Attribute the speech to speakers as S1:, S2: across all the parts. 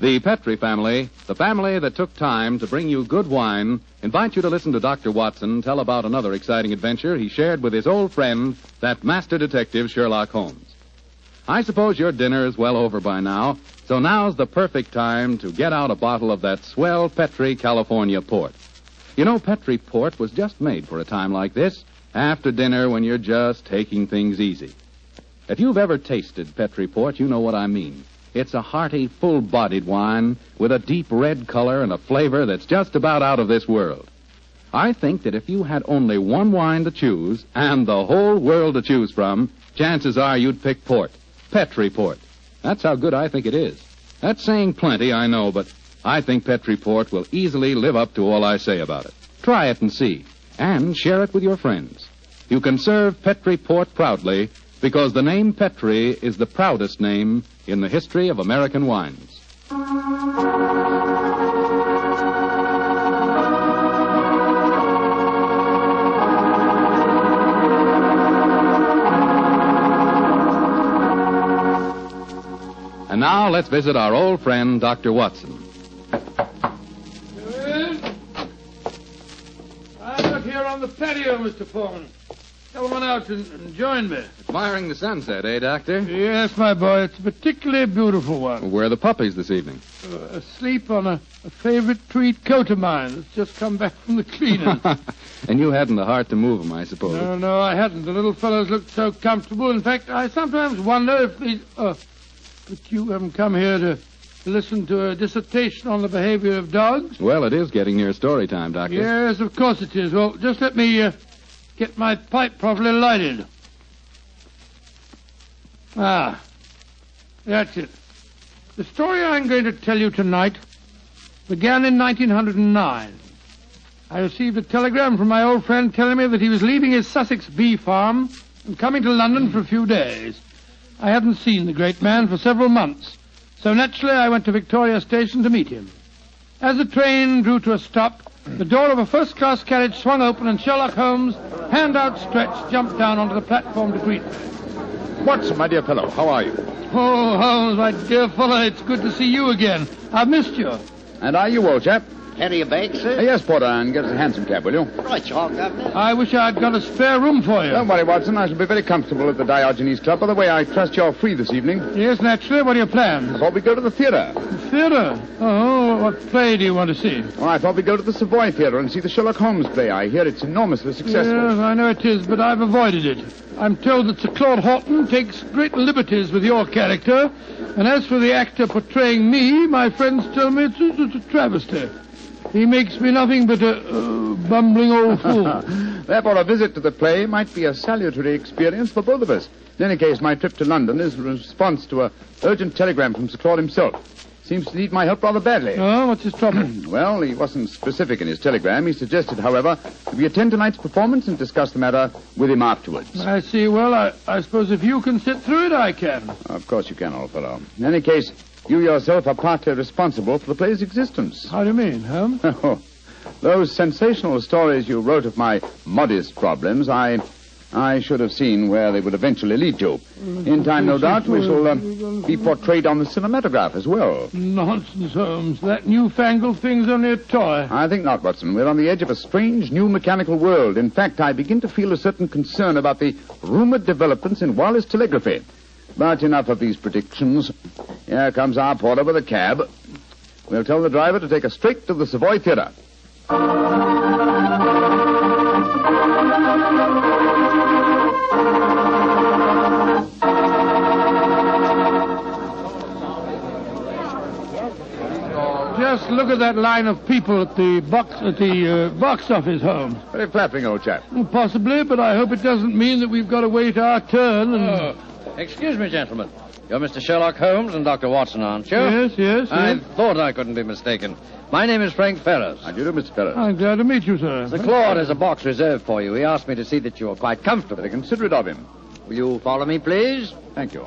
S1: The Petri family, the family that took time to bring you good wine, invite you to listen to Dr. Watson tell about another exciting adventure he shared with his old friend, that master detective Sherlock Holmes. I suppose your dinner is well over by now, so now's the perfect time to get out a bottle of that swell Petri California port. You know, Petri port was just made for a time like this, after dinner when you're just taking things easy. If you've ever tasted Petri port, you know what I mean. It's a hearty, full bodied wine with a deep red color and a flavor that's just about out of this world. I think that if you had only one wine to choose and the whole world to choose from, chances are you'd pick port. Petri port. That's how good I think it is. That's saying plenty, I know, but I think Petri port will easily live up to all I say about it. Try it and see. And share it with your friends. You can serve Petri port proudly because the name Petri is the proudest name in the history of American wines. And now let's visit our old friend, Dr. Watson.
S2: I'm out here on the patio, Mr. Foreman. Come on out and, and join me.
S1: Admiring the sunset, eh, Doctor?
S2: Yes, my boy, it's a particularly beautiful one.
S1: Where are the puppies this evening?
S2: Uh, asleep on a, a favorite tweed coat of mine that's just come back from the cleaners.
S1: and you hadn't the heart to move them, I suppose.
S2: no, no, I hadn't. The little fellows looked so comfortable. In fact, I sometimes wonder if these... Uh, but you haven't come here to listen to a dissertation on the behavior of dogs?
S1: Well, it is getting near story time, Doctor.
S2: Yes, of course it is. Well, just let me uh, get my pipe properly lighted. Ah, that's it. The story I'm going to tell you tonight began in 1909. I received a telegram from my old friend telling me that he was leaving his Sussex bee farm and coming to London for a few days. I hadn't seen the great man for several months, so naturally I went to Victoria Station to meet him. As the train drew to a stop, the door of a first-class carriage swung open and Sherlock Holmes, hand outstretched, jumped down onto the platform to greet me.
S3: Watson, my dear fellow, how are you?
S2: Oh, Holmes, my dear fellow, it's good to see you again. I've missed you.
S3: And are you, old chap?
S4: Carry a bag,
S3: Uh,
S4: sir?
S3: yes, Porter, and get us a hansom cab, will you?
S4: Right, you are, Governor.
S2: I wish I'd got a spare room for you.
S3: Don't worry, Watson. I shall be very comfortable at the Diogenes Club. By the way, I trust you're free this evening.
S2: Yes, naturally. What are your plans?
S3: I thought we'd go to the theatre.
S2: The Theatre. Oh, what play do you want to see?
S3: Well, I thought we'd go to the Savoy Theatre and see the Sherlock Holmes play. I hear it's enormously successful.
S2: Yes, I know it is, but I've avoided it. I'm told that Sir Claude Horton takes great liberties with your character, and as for the actor portraying me, my friends tell me it's a, it's a travesty. He makes me nothing but a uh, bumbling old fool.
S3: Therefore, a visit to the play might be a salutary experience for both of us. In any case, my trip to London is a response to a urgent telegram from Sir Claude himself. Seems to need my help rather badly.
S2: oh, what's his trouble?
S3: Well, he wasn't specific in his telegram. He suggested, however, that we attend tonight's performance and discuss the matter with him afterwards.
S2: I see. Well, I, I suppose if you can sit through it, I can.
S3: Of course you can, old fellow. In any case, you yourself are partly responsible for the play's existence.
S2: How do you mean, Holmes?
S3: Oh, those sensational stories you wrote of my modest problems, I, I should have seen where they would eventually lead to. In time, no doubt, we shall um, be portrayed on the cinematograph as well.
S2: Nonsense, Holmes. That newfangled thing's only a toy.
S3: I think not, Watson. We're on the edge of a strange new mechanical world. In fact, I begin to feel a certain concern about the rumored developments in wireless telegraphy. But enough of these predictions. Here comes our porter with a cab. We'll tell the driver to take us straight to the Savoy Theatre.
S2: Just look at that line of people at the box at the uh, box office, Holmes.
S3: Very flattering, old chap.
S2: Possibly, but I hope it doesn't mean that we've got to wait our turn and.
S5: Oh, excuse me, gentlemen.
S4: You're Mr. Sherlock Holmes and Dr. Watson, aren't you?
S2: Yes, yes,
S4: I
S2: yes.
S4: thought I couldn't be mistaken. My name is Frank Ferris.
S3: How do you do, Mr. Ferris?
S2: I'm glad to meet you, sir.
S4: Sir Claude has a box reserved for you. He asked me to see that you are quite comfortable.
S3: Very considerate of him.
S4: Will you follow me, please?
S3: Thank you.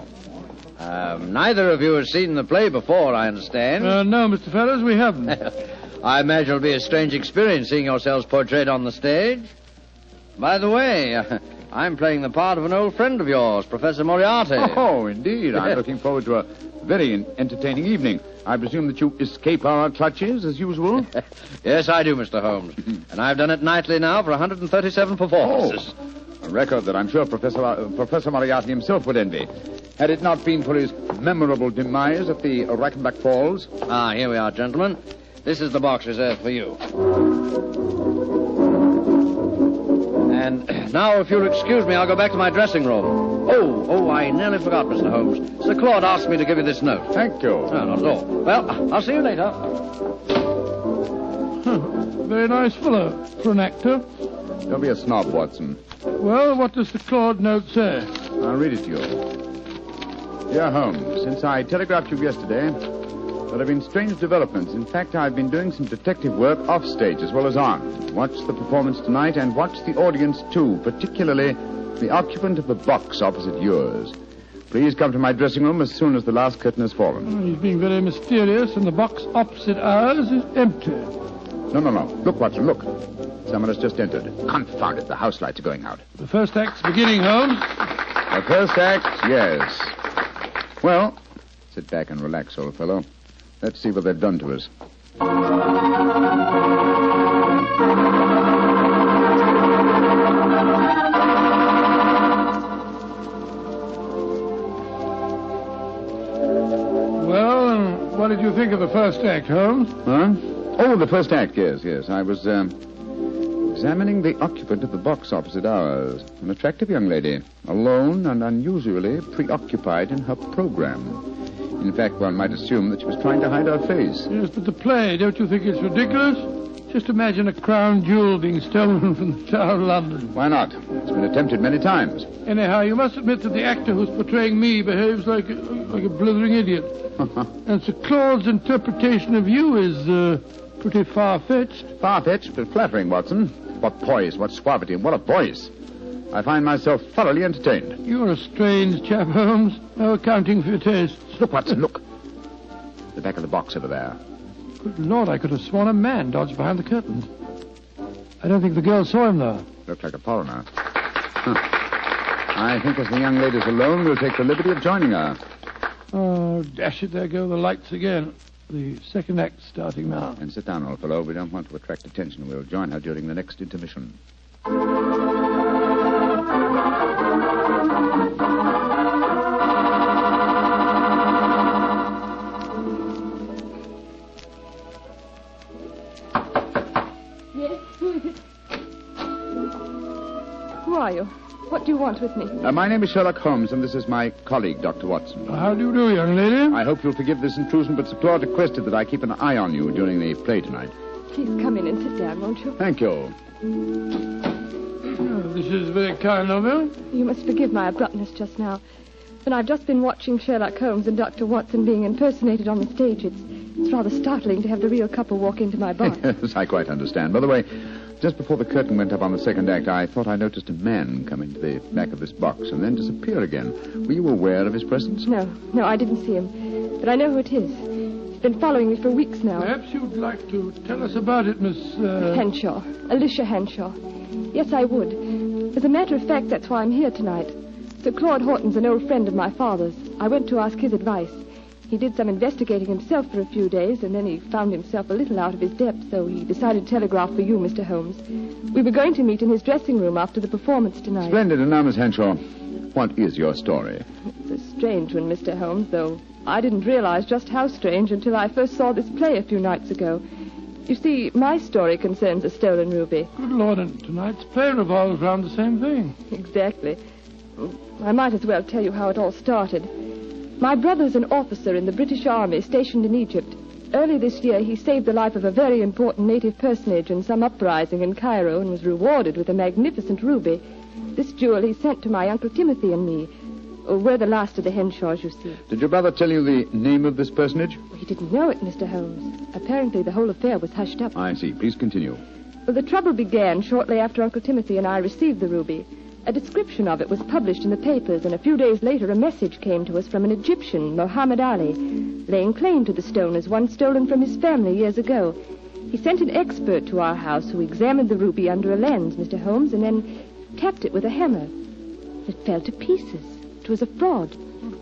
S4: Um, neither of you has seen the play before, I understand.
S2: Uh, no, Mr. Ferris, we haven't.
S4: I imagine it'll be a strange experience seeing yourselves portrayed on the stage. By the way, I'm playing the part of an old friend of yours, Professor Moriarty.
S3: Oh, indeed. I'm looking forward to a very entertaining evening. I presume that you escape our clutches as usual?
S4: yes, I do, Mr. Holmes. and I've done it nightly now for 137 performances.
S3: A record that I'm sure Professor, uh, Professor Moriarty himself would envy. Had it not been for his memorable demise at the Reichenbach Falls.
S4: Ah, here we are, gentlemen. This is the box reserved for you. And now, if you'll excuse me, I'll go back to my dressing room. Oh, oh, I nearly forgot, Mr. Holmes. Sir Claude asked me to give you this note.
S3: Thank you.
S4: No, not at all. Well, I'll see you later.
S2: Very nice fellow for an actor.
S3: Don't be a snob, Watson.
S2: Well, what does the Claude note say?
S3: I'll read it to you. Dear Holmes, since I telegraphed you yesterday, there have been strange developments. In fact, I've been doing some detective work off stage as well as on. Watch the performance tonight and watch the audience too, particularly the occupant of the box opposite yours. Please come to my dressing room as soon as the last curtain has fallen.
S2: Oh, he's being very mysterious, and the box opposite ours is empty.
S3: No, no, no. Look, Watson, look. Someone has just entered. Confound it, the house lights are going out.
S2: The first act's beginning, Holmes.
S3: The first act, yes. Well, sit back and relax, old fellow. Let's see what they've done to us.
S2: Well, and what did you think of the first act, Holmes?
S3: Huh? Oh, the first act, yes, yes. I was um, examining the occupant of the box opposite ours. An attractive young lady, alone and unusually preoccupied in her program. In fact, one might assume that she was trying to hide her face.
S2: Yes, but the play, don't you think it's ridiculous? Just imagine a crown jewel being stolen from the Tower of London.
S3: Why not? It's been attempted many times.
S2: Anyhow, you must admit that the actor who's portraying me behaves like a, like a blithering idiot. and Sir Claude's interpretation of you is uh, pretty far-fetched.
S3: Far-fetched, but flattering, Watson. What poise, what suavity, and what a voice. I find myself thoroughly entertained.
S2: You're a strange chap, Holmes. No accounting for your tastes.
S3: Look, Watson, look. The back of the box over there.
S2: Good Lord, I could have sworn a man dodged behind the curtains. I don't think the girl saw him, though.
S3: Looked like a foreigner. Huh. I think as the young lady's alone, we'll take the liberty of joining her.
S2: Oh, dash it, there go the lights again. The second act starting now.
S3: And sit down, old fellow. We don't want to attract attention. We'll join her during the next intermission.
S5: What do you want with me?
S3: Uh, my name is Sherlock Holmes, and this is my colleague, Dr. Watson.
S2: How do you do, young lady?
S3: I hope you'll forgive this intrusion, but Sir Claude requested that I keep an eye on you during the play tonight.
S5: Please come in and sit down, won't you?
S3: Thank you.
S2: Oh, this is very kind of you.
S5: You must forgive my abruptness just now. When I've just been watching Sherlock Holmes and Dr. Watson being impersonated on the stage, it's, it's rather startling to have the real couple walk into my bar.
S3: yes, I quite understand. By the way, just before the curtain went up on the second act, I thought I noticed a man come into the back of this box and then disappear again. Were you aware of his presence?
S5: no, no, I didn't see him. But I know who it is. He's been following me for weeks now.
S2: Perhaps you'd like to tell us about it, Miss... Uh...
S5: Henshaw. Alicia Henshaw. Yes, I would. As a matter of fact, that's why I'm here tonight. Sir Claude Horton's an old friend of my father's. I went to ask his advice. He did some investigating himself for a few days, and then he found himself a little out of his depth, so he decided to telegraph for you, Mr. Holmes. We were going to meet in his dressing room after the performance tonight.
S3: Splendid. And now, Miss Henshaw, what is your story?
S5: It's a strange one, Mr. Holmes, though I didn't realize just how strange until I first saw this play a few nights ago. You see, my story concerns a stolen ruby.
S2: Good Lord, and tonight's play revolves around the same thing.
S5: Exactly. I might as well tell you how it all started. My brother's an officer in the British Army stationed in Egypt. Early this year, he saved the life of a very important native personage in some uprising in Cairo and was rewarded with a magnificent ruby. This jewel he sent to my Uncle Timothy and me. Oh, we're the last of the Henshaws, you see.
S3: Did your brother tell you the name of this personage?
S5: He didn't know it, Mr. Holmes. Apparently, the whole affair was hushed up.
S3: I see. Please continue.
S5: Well, the trouble began shortly after Uncle Timothy and I received the ruby. A description of it was published in the papers, and a few days later a message came to us from an Egyptian, Mohammed Ali, laying claim to the stone as one stolen from his family years ago. He sent an expert to our house who examined the ruby under a lens, Mr. Holmes, and then tapped it with a hammer. It fell to pieces. It was a fraud.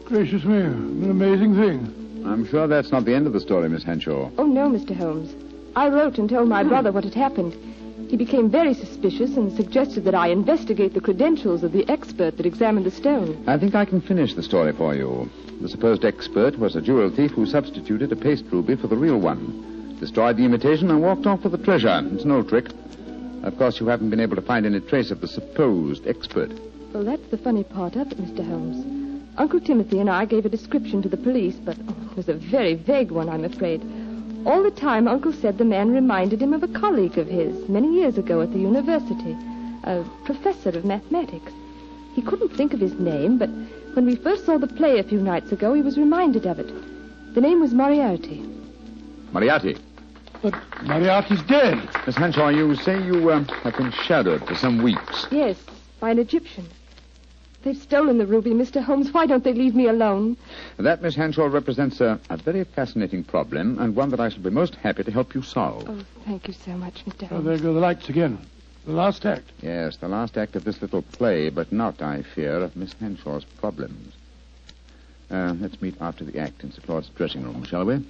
S2: Gracious me, an amazing thing.
S3: I'm sure that's not the end of the story, Miss Henshaw.
S5: Oh, no, Mr. Holmes. I wrote and told my hmm. brother what had happened. He became very suspicious and suggested that I investigate the credentials of the expert that examined the stone.
S3: I think I can finish the story for you. The supposed expert was a jewel thief who substituted a paste ruby for the real one, destroyed the imitation, and walked off with the treasure. It's an old trick. Of course, you haven't been able to find any trace of the supposed expert.
S5: Well, that's the funny part of it, Mr. Holmes. Uncle Timothy and I gave a description to the police, but oh, it was a very vague one, I'm afraid. All the time, Uncle said the man reminded him of a colleague of his many years ago at the university, a professor of mathematics. He couldn't think of his name, but when we first saw the play a few nights ago, he was reminded of it. The name was Moriarty.
S3: Moriarty.
S2: But Moriarty's dead.
S3: Miss Henshaw, you say you uh, have been shadowed for some weeks.
S5: Yes, by an Egyptian. They've stolen the ruby, Mr. Holmes. Why don't they leave me alone?
S3: That, Miss Henshaw, represents a, a very fascinating problem and one that I shall be most happy to help you solve.
S5: Oh, thank you so much, Mr. Holmes.
S2: Oh,
S5: Holmes.
S2: there go the lights again. The last act.
S3: Yes, the last act of this little play, but not, I fear, of Miss Henshaw's problems. Uh, let's meet after the act in Sir Claude's dressing room, shall we?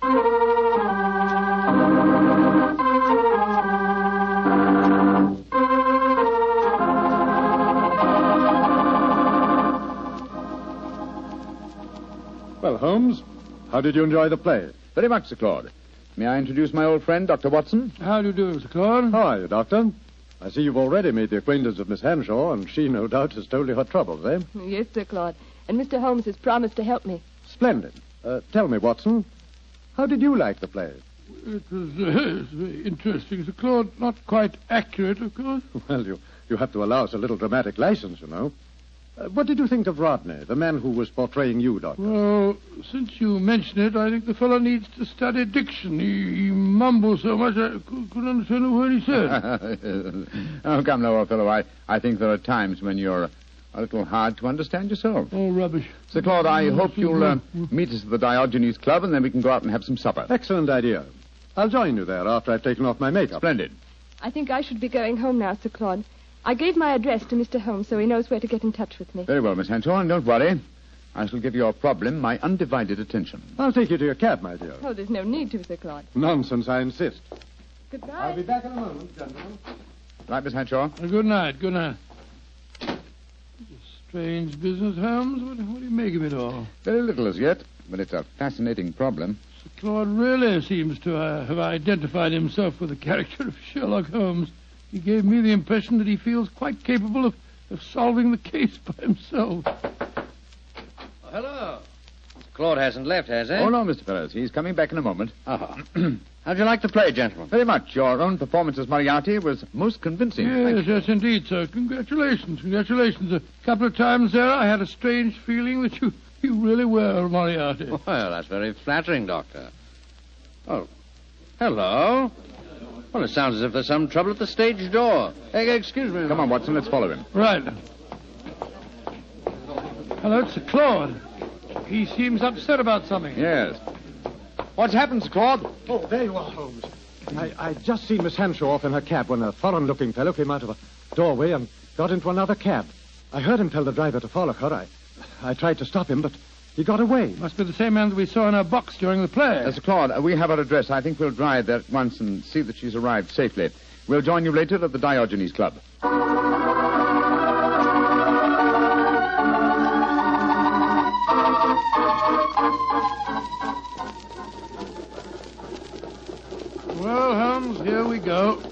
S6: how did you enjoy the play?
S3: Very much, Sir Claude. May I introduce my old friend, Dr. Watson?
S2: How do you do, Sir Claude?
S6: How are you, Doctor? I see you've already made the acquaintance of Miss Hanshaw, and she, no doubt, has told you her troubles, eh?
S5: Yes, Sir Claude. And Mr. Holmes has promised to help me.
S6: Splendid. Uh, tell me, Watson, how did you like the play?
S2: It was, uh, it was very interesting, Sir Claude. Not quite accurate, of course.
S6: Well, you, you have to allow us a little dramatic license, you know. Uh, what did you think of Rodney, the man who was portraying you, Doctor?
S2: Well, since you mention it, I think the fellow needs to study diction. He, he mumbles so much I couldn't understand a word he said.
S3: oh, come now, old fellow. I, I think there are times when you're a little hard to understand yourself.
S2: oh, rubbish.
S3: Sir Claude, I
S2: Oh,
S3: hope
S2: Sir
S3: you'll uh, meet us at the Diogenes Club, and then we can go out and have some supper.
S6: Excellent idea. I'll join you there after I've taken off my makeup.
S3: Splendid.
S5: I think I should be going home now, Sir Claude. I gave my address to Mr. Holmes so he knows where to get in touch with me.
S3: Very well, Miss Henshaw, and don't worry. I shall give your problem my undivided attention.
S6: I'll take you to your cab, my dear.
S5: Oh, there's no need to, Sir Claude.
S6: Nonsense, I insist.
S5: Goodbye.
S6: I'll be back in a moment, gentlemen.
S3: Right, Miss Henshaw?
S2: Good night, good night. Strange business, Holmes. What, what do you make of it all?
S3: Very little as yet, but it's a fascinating problem.
S2: Sir Claude really seems to uh, have identified himself with the character of Sherlock Holmes. He gave me the impression that he feels quite capable of, of solving the case by himself.
S4: Oh, hello. Claude hasn't left, has he?
S3: Oh, no, Mr. Ferris. He's coming back in a moment.
S4: Oh. How'd you like the play, gentlemen?
S3: Very much. Your own performance as Moriarty was most convincing.
S2: Yes, yes, indeed, sir. Congratulations, congratulations. A couple of times there, I had a strange feeling that you, you really were Moriarty.
S4: Well, that's very flattering, Doctor. Oh, hello. Well, it sounds as if there's some trouble at the stage door. Eh, excuse me.
S3: Come on, Watson. Let's follow him.
S2: Right. Hello, it's Sir Claude. He seems upset about something.
S3: Yes. What's happened, Sir Claude?
S6: Oh, there you are, Holmes. I, I just seen Miss Hanshaw off in her cab when a foreign-looking fellow came out of a doorway and got into another cab. I heard him tell the driver to follow her. I, I tried to stop him, but he got away.
S2: Must be the same man that we saw in our box during the play.
S3: Mr. Claude, uh, we have her address. I think we'll drive there at once and see that she's arrived safely. We'll join you later at the Diogenes Club.
S2: Well, Holmes, here we go.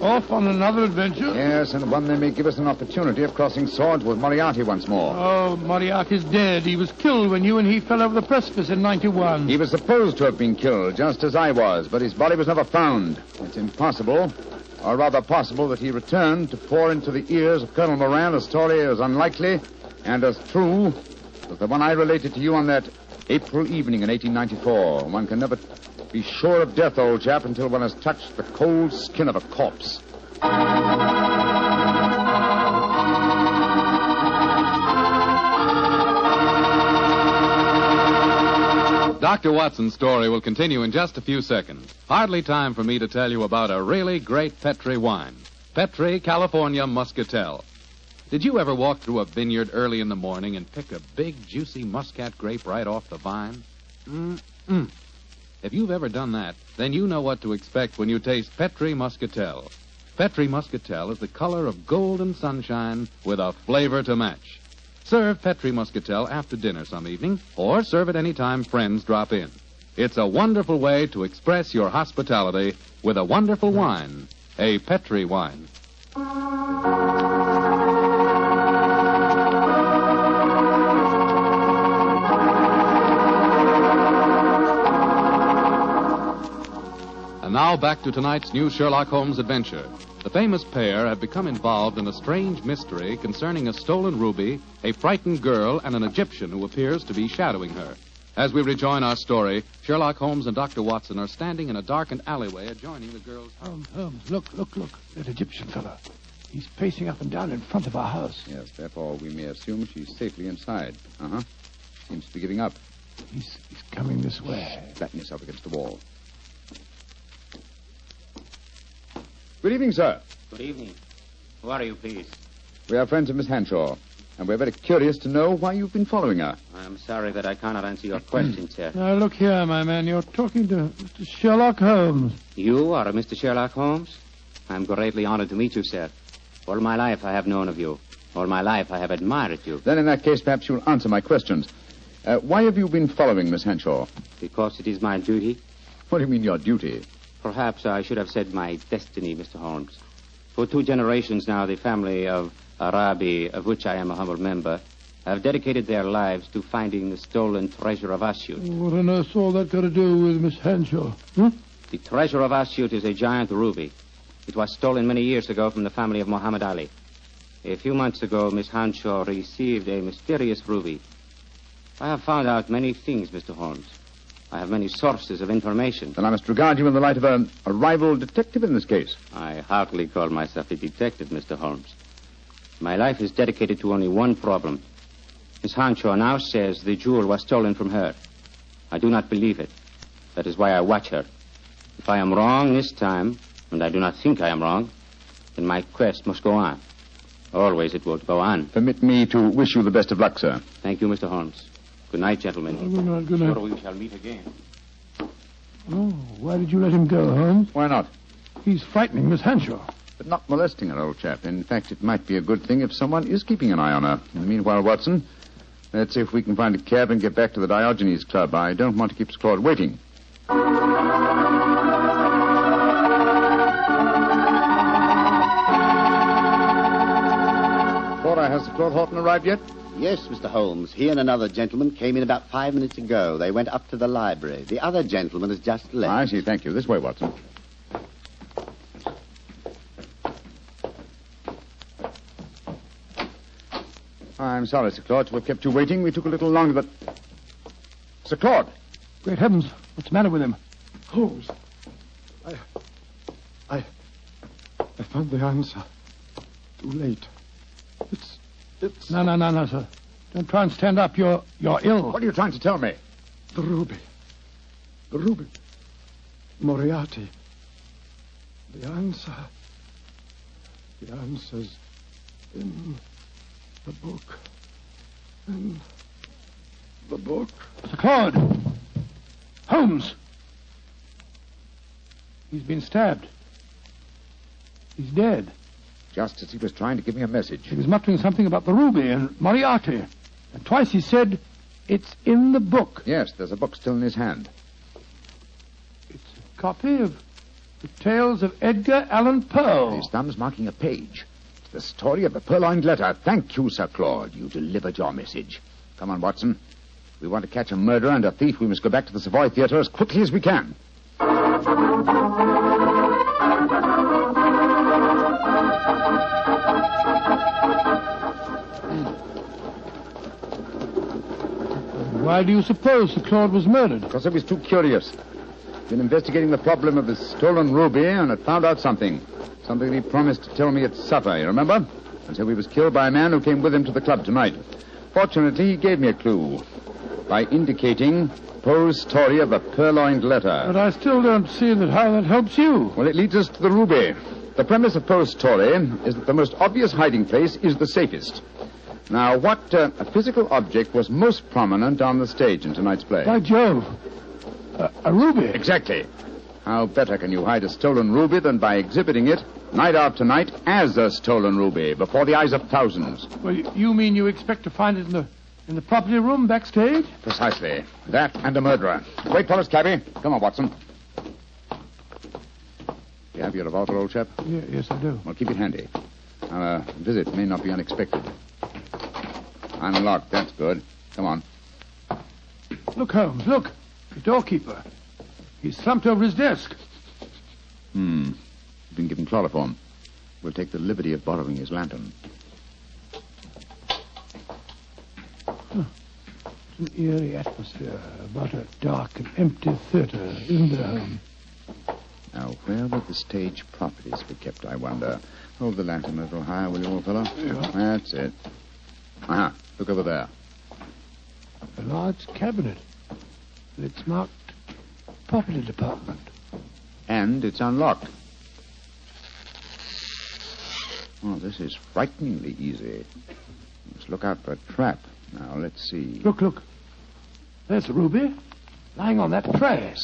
S2: Off on another adventure.
S3: Yes, and one that may give us an opportunity of crossing swords with Moriarty once more.
S2: Oh, Moriarty's dead. He was killed when you and he fell over the precipice in 91.
S3: He was supposed to have been killed, just as I was, but his body was never found. It's impossible, or rather possible, that he returned to pour into the ears of Colonel Moran a story as unlikely and as true as the one I related to you on that April evening in 1894. One can never be sure of death, old chap, until one has touched the cold skin of a corpse.
S1: Dr. Watson's story will continue in just a few seconds. Hardly time for me to tell you about a really great Petri wine. Petri California Muscatel. Did you ever walk through a vineyard early in the morning and pick a big, juicy muscat grape right off the vine? Mm-mm. If you've ever done that, then you know what to expect when you taste Petri Muscatel. Petri Muscatel is the color of golden sunshine with a flavor to match. Serve Petri Muscatel after dinner some evening, or serve it any time friends drop in. It's a wonderful way to express your hospitality with a wonderful wine, a Petri wine. Now back to tonight's new Sherlock Holmes adventure. The famous pair have become involved in a strange mystery concerning a stolen ruby, a frightened girl, and an Egyptian who appears to be shadowing her. As we rejoin our story, Sherlock Holmes and Dr. Watson are standing in a darkened alleyway adjoining the girl's house.
S2: Holmes, Holmes, look, look, look. That Egyptian fellow. He's pacing up and down in front of our house.
S3: Yes, therefore we may assume she's safely inside. Uh huh. Seems to be giving up.
S2: He's, he's coming this way.
S3: Flatten yourself against the wall. Good evening, sir.
S7: Good evening. Who are you, please?
S3: We are friends of Miss Hanshaw, and we're very curious to know why you've been following her.
S7: I'm sorry that I cannot answer your question, sir.
S2: Now, look here, my man. You're talking to Mr. Sherlock Holmes.
S7: You are a Mr. Sherlock Holmes? I'm greatly honored to meet you, sir. All my life I have known of you. All my life I have admired you.
S3: Then, in that case, perhaps you'll answer my questions. Uh, why have you been following Miss Henshaw?
S7: Because it is my duty.
S3: What do you mean, your duty?
S7: Perhaps I should have said my destiny, Mr. Holmes. For two generations now, the family of Arabi, of which I am a humble member, have dedicated their lives to finding the stolen treasure of Asyut.
S2: What on earth's all that got to do with Miss Henshaw? Hmm?
S7: The treasure of Asyut is a giant ruby. It was stolen many years ago from the family of Muhammad Ali. A few months ago, Miss Henshaw received a mysterious ruby. I have found out many things, Mr. Holmes. I have many sources of information.
S3: Then I must regard you in the light of a, a rival detective in this case.
S7: I heartily call myself a detective, Mr. Holmes. My life is dedicated to only one problem. Miss Hanshaw now says the jewel was stolen from her. I do not believe it. That is why I watch her. If I am wrong this time, and I do not think I am wrong, then my quest must go on. Always it will go on.
S3: Permit me to wish you the best of luck, sir.
S7: Thank you, Mr. Holmes. Good night, gentlemen.
S2: Oh, good night, good night.
S7: Sure we shall meet again.
S2: Oh, why did you let him go, Holmes?
S3: Why not?
S2: He's frightening Miss Henshaw.
S3: But not molesting her, old chap. In fact, it might be a good thing if someone is keeping an eye on her. In the meanwhile, Watson, let's see if we can find a cab and get back to the Diogenes Club. I don't want to keep Sir Claude waiting. Cora, has Sir Claude Horton arrived yet?
S8: Yes, Mr. Holmes. He and another gentleman came in about five minutes ago. They went up to the library. The other gentleman has just left.
S3: I see. Thank you. This way, Watson. I'm sorry, Sir Claude, to have kept you waiting. We took a little longer, but. Sir Claude!
S2: Great heavens, what's the matter with him?
S6: Holmes, I. I. I found the answer. Too late. It's.
S2: No, no, no, no, sir. Don't try and stand up. You're you're ill.
S3: What are you trying to tell me?
S6: The ruby. The ruby. Moriarty. The answer. The answer's in the book. In the book.
S2: Sir Claude! Holmes! He's been stabbed. He's dead.
S3: Just as he was trying to give me a message.
S2: He was muttering something about the ruby and Moriarty. And twice he said, it's in the book.
S3: Yes, there's a book still in his hand.
S2: It's a copy of the tales of Edgar Allan Poe.
S3: His thumb's marking a page. It's the story of the purloined letter. Thank you, Sir Claude. You delivered your message. Come on, Watson. If we want to catch a murderer and a thief, we must go back to the Savoy Theater as quickly as we can.
S2: Why do you suppose Sir Claude was murdered?
S3: Because I was too curious. Been investigating the problem of the stolen ruby and had found out something. Something he promised to tell me at supper, you remember? And so he was killed by a man who came with him to the club tonight. Fortunately, he gave me a clue by indicating Poe's story of the purloined letter.
S2: But I still don't see that how that helps you.
S3: Well, it leads us to the ruby. The premise of Poe's story is that the most obvious hiding place is the safest. Now, what uh, physical object was most prominent on the stage in tonight's play?
S2: By Jove. A, a ruby.
S3: Exactly. How better can you hide a stolen ruby than by exhibiting it night after night as a stolen ruby before the eyes of thousands?
S2: Well, you mean you expect to find it in the in the property room backstage?
S3: Precisely. That and a murderer. Wait for us, cabby. Come on, Watson. You have your revolver, old chap?
S2: Yeah, yes, I do.
S3: Well, keep it handy. Our uh, visit may not be unexpected. Unlocked. That's good. Come on.
S2: Look, Holmes, look. The doorkeeper. He's slumped over his desk.
S3: Hmm. He's been given chloroform. We'll take the liberty of borrowing his lantern.
S2: It's an eerie atmosphere about a dark and empty theater, isn't there, Holmes?
S3: Now, where would the stage properties be kept, I wonder? Hold the lantern a little higher, will you, old fellow?
S2: Yeah.
S3: That's it. Aha, look over there.
S2: A large cabinet. And it's marked Property Department.
S3: And it's unlocked. Oh, this is frighteningly easy. Let's look out for a trap. Now, let's see.
S2: Look, look. There's a ruby. Lying on that tray.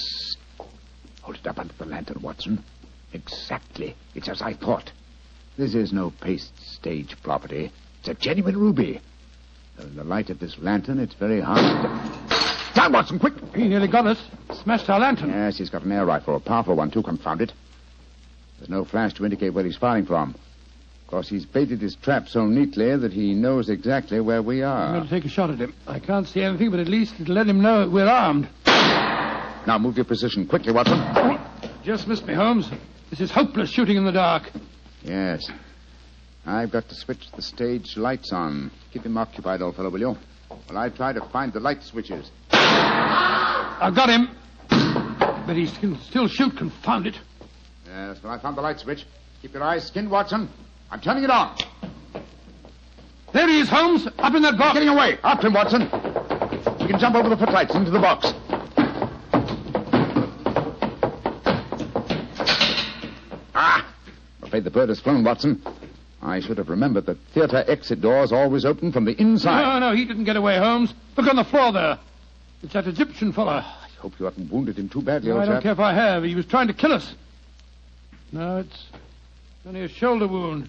S3: Hold it up under the lantern, Watson. Exactly. It's as I thought. This is no paste stage property. It's a genuine ruby. In the light of this lantern, it's very hard to... Down, Watson, quick!
S2: He nearly got us. Smashed our lantern.
S3: Yes, he's got an air rifle, a powerful one, too, confound it. There's no flash to indicate where he's firing from. Of course, he's baited his trap so neatly that he knows exactly where we are.
S2: I'm going to take a shot at him. I can't see anything, but at least it'll let him know we're armed.
S3: Now, move your position quickly, Watson.
S2: Just missed me, Holmes. This is hopeless shooting in the dark.
S3: Yes. I've got to switch the stage lights on. Keep him occupied, old fellow, will you? While I try to find the light switches.
S2: I've got him. But he can still shoot, confound it.
S3: Yes, well, I found the light switch. Keep your eyes skinned, Watson. I'm turning it on.
S2: There he is, Holmes, up in that box.
S3: Getting away. After him, Watson. You can jump over the footlights into the box. Ah! I'm afraid the bird has flown, Watson. I should have remembered that theater exit doors always open from the inside.
S2: No, no, he didn't get away, Holmes. Look on the floor there. It's that Egyptian fellow.
S3: Ah, I hope you haven't wounded him too badly,
S2: No,
S3: old
S2: I don't
S3: chap.
S2: care if I have. He was trying to kill us. No, it's only a shoulder wound.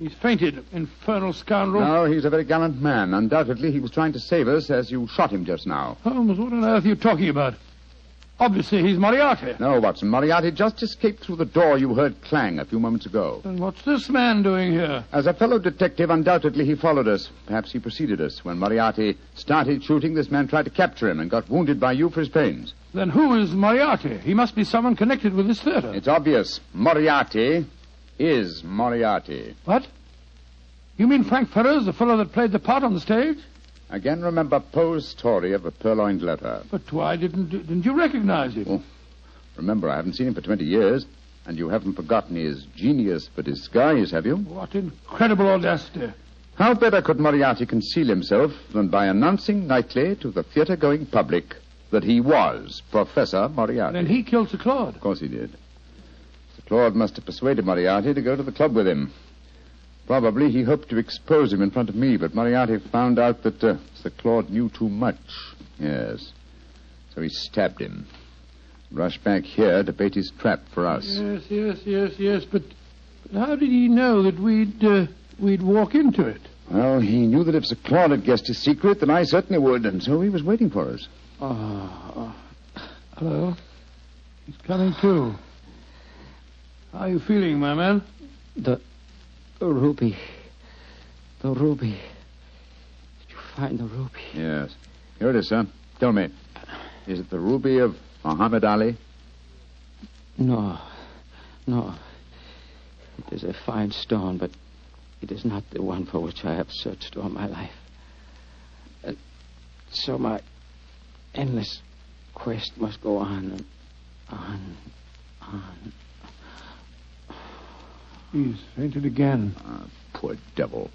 S2: He's fainted, infernal scoundrel.
S3: No, he's a very gallant man. Undoubtedly, he was trying to save us as you shot him just now.
S2: Holmes, what on earth are you talking about? Obviously, he's Moriarty.
S3: No, Watson. Moriarty just escaped through the door you heard clang a few moments ago.
S2: Then what's this man doing here?
S3: As a fellow detective, undoubtedly he followed us. Perhaps he preceded us. When Moriarty started shooting, this man tried to capture him and got wounded by you for his pains.
S2: Then who is Moriarty? He must be someone connected with this theater.
S3: It's obvious. Moriarty is Moriarty.
S2: What? You mean Frank Ferris, the fellow that played the part on the stage?
S3: Again, remember Poe's story of a purloined letter.
S2: But why didn't didn't you recognize him?
S3: Oh. Remember, I haven't seen him for 20 years, and you haven't forgotten his genius for disguise, have you?
S2: What incredible audacity!
S3: How better could Moriarty conceal himself than by announcing nightly to the theater-going public that he was Professor Moriarty?
S2: Then he killed Sir Claude.
S3: Of course he did. Sir Claude must have persuaded Moriarty to go to the club with him. Probably he hoped to expose him in front of me, but Moriarty found out that uh, Sir Claude knew too much. Yes. So he stabbed him. Rushed back here to bait his trap for us.
S2: Yes, yes, yes, yes. But, but how did he know that we'd uh, we'd walk into it?
S3: Well, he knew that if Sir Claude had guessed his secret, then I certainly would, and so he was waiting for us.
S2: Ah, hello. He's coming too. How are you feeling, my man?
S7: The, the ruby. The ruby. Did you find the ruby?
S3: Yes. Here it is, son. Tell me, is it the ruby of Muhammad Ali?
S7: No. No. It is a fine stone, but it is not the one for which I have searched all my life. And so my endless quest must go on and on, on.
S2: He's fainted again.
S3: Ah, poor devil.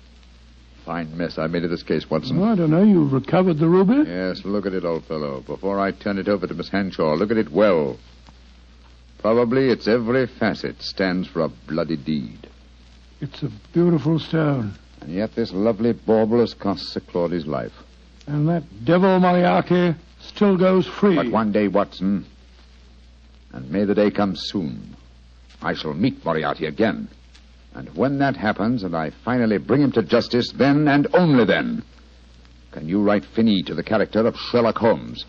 S3: Fine mess I made of this case, Watson.
S2: Oh, I don't know. You've recovered the ruby?
S3: Yes, look at it, old fellow. Before I turn it over to Miss Hanshaw, look at it well. Probably its every facet stands for a bloody deed.
S2: It's a beautiful stone.
S3: And yet this lovely bauble has cost Sir Claudy's life.
S2: And that devil Moriarty still goes free.
S3: But one day, Watson, and may the day come soon, I shall meet Moriarty again. And when that happens and I finally bring him to justice, then and only then can you write Finney to the character of Sherlock Holmes.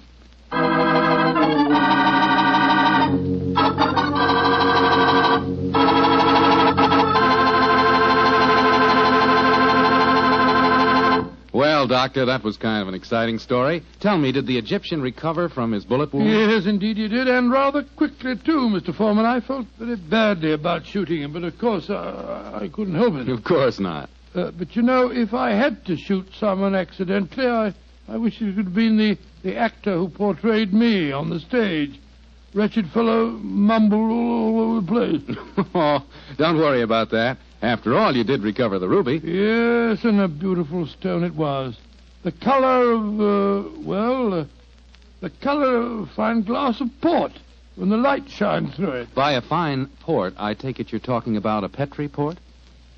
S1: Well, Doctor, that was kind of an exciting story. Tell me, did the Egyptian recover from his bullet wound?
S2: Yes, indeed he did, and rather quickly, too, Mr. Foreman. I felt very badly about shooting him, but of course I, I couldn't help it.
S1: Of course not.
S2: Uh, but you know, if I had to shoot someone accidentally, I, I wish it could have been the, the actor who portrayed me on the stage. Wretched fellow mumbled all over the place.
S1: oh, don't worry about that. After all, you did recover the ruby.
S2: yes, and a beautiful stone it was. The color of, uh, well, uh, the color of a fine glass of port when the light shines through it.
S1: By a fine port, I take it you're talking about a Petri port?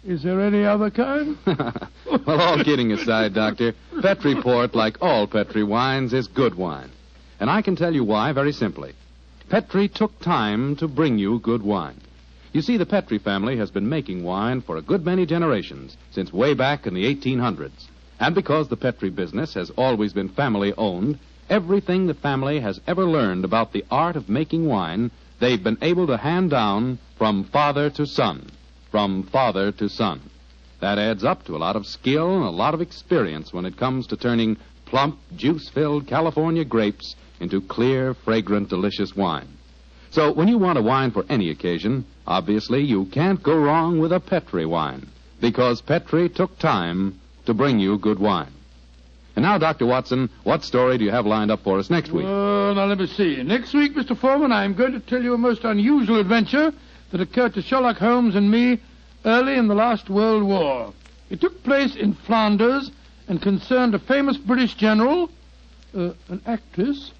S2: Is there any other kind?
S1: well, all kidding aside, Doctor, Petri port, like all Petri wines, is good wine. And I can tell you why very simply. Petri took time to bring you good wine. You see, the Petri family has been making wine for a good many generations, since way back in the 1800s. And because the Petri business has always been family owned, everything the family has ever learned about the art of making wine, they've been able to hand down from father to son. From father to son. That adds up to a lot of skill and a lot of experience when it comes to turning plump, juice filled California grapes into clear, fragrant, delicious wine. So when you want a wine for any occasion, obviously you can't go wrong with a Petri wine, because Petri took time to bring you good wine. And now, Dr. Watson, what story do you have lined up for us next week?
S2: Well, now let me see. Next week, Mr. Foreman, I'm going to tell you a most unusual adventure that occurred to Sherlock Holmes and me early in the last World War. It took place in Flanders and concerned a famous British general, uh, an actress,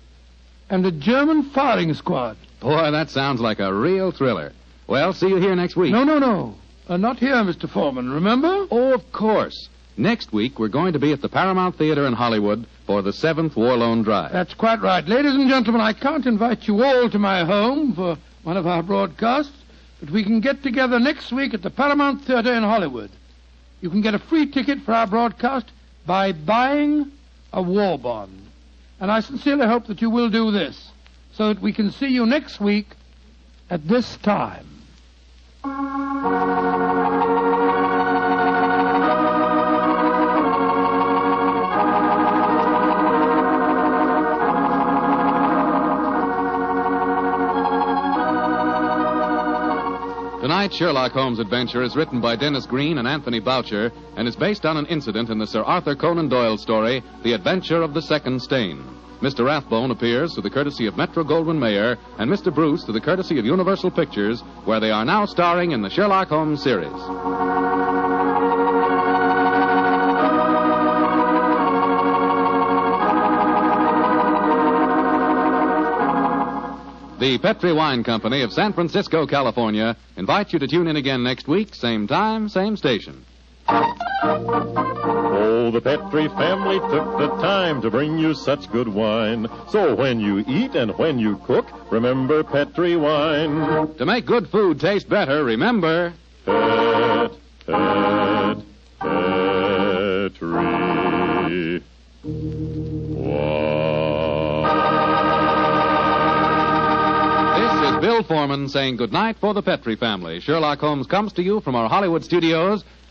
S2: and a German firing squad.
S1: Boy, that sounds like a real thriller. Well, see you here next week.
S2: No, no, no. Uh, not here, Mr. Foreman, remember?
S1: Oh, of course. Next week, we're going to be at the Paramount Theater in Hollywood for the seventh War Loan Drive.
S2: That's quite right. Ladies and gentlemen, I can't invite you all to my home for one of our broadcasts, but we can get together next week at the Paramount Theater in Hollywood. You can get a free ticket for our broadcast by buying a war bond. And I sincerely hope that you will do this so that we can see you next week at this time.
S1: Tonight's Sherlock Holmes adventure is written by Denis Green and Anthony Boucher and is based on an incident in the Sir Arthur Conan Doyle story, The Adventure of the Second Stain. Mr. Rathbone appears to the courtesy of Metro Goldwyn Mayer and Mr. Bruce to the courtesy of Universal Pictures, where they are now starring in the Sherlock Holmes series. The Petri Wine Company of San Francisco, California, invites you to tune in again next week, same time, same station.
S9: The Petri family took the time to bring you such good wine. So when you eat and when you cook, remember Petri wine.
S1: To make good food taste better, remember.
S9: Pet, pet, Petri.
S1: This is Bill Foreman saying goodnight for the Petri family. Sherlock Holmes comes to you from our Hollywood studios.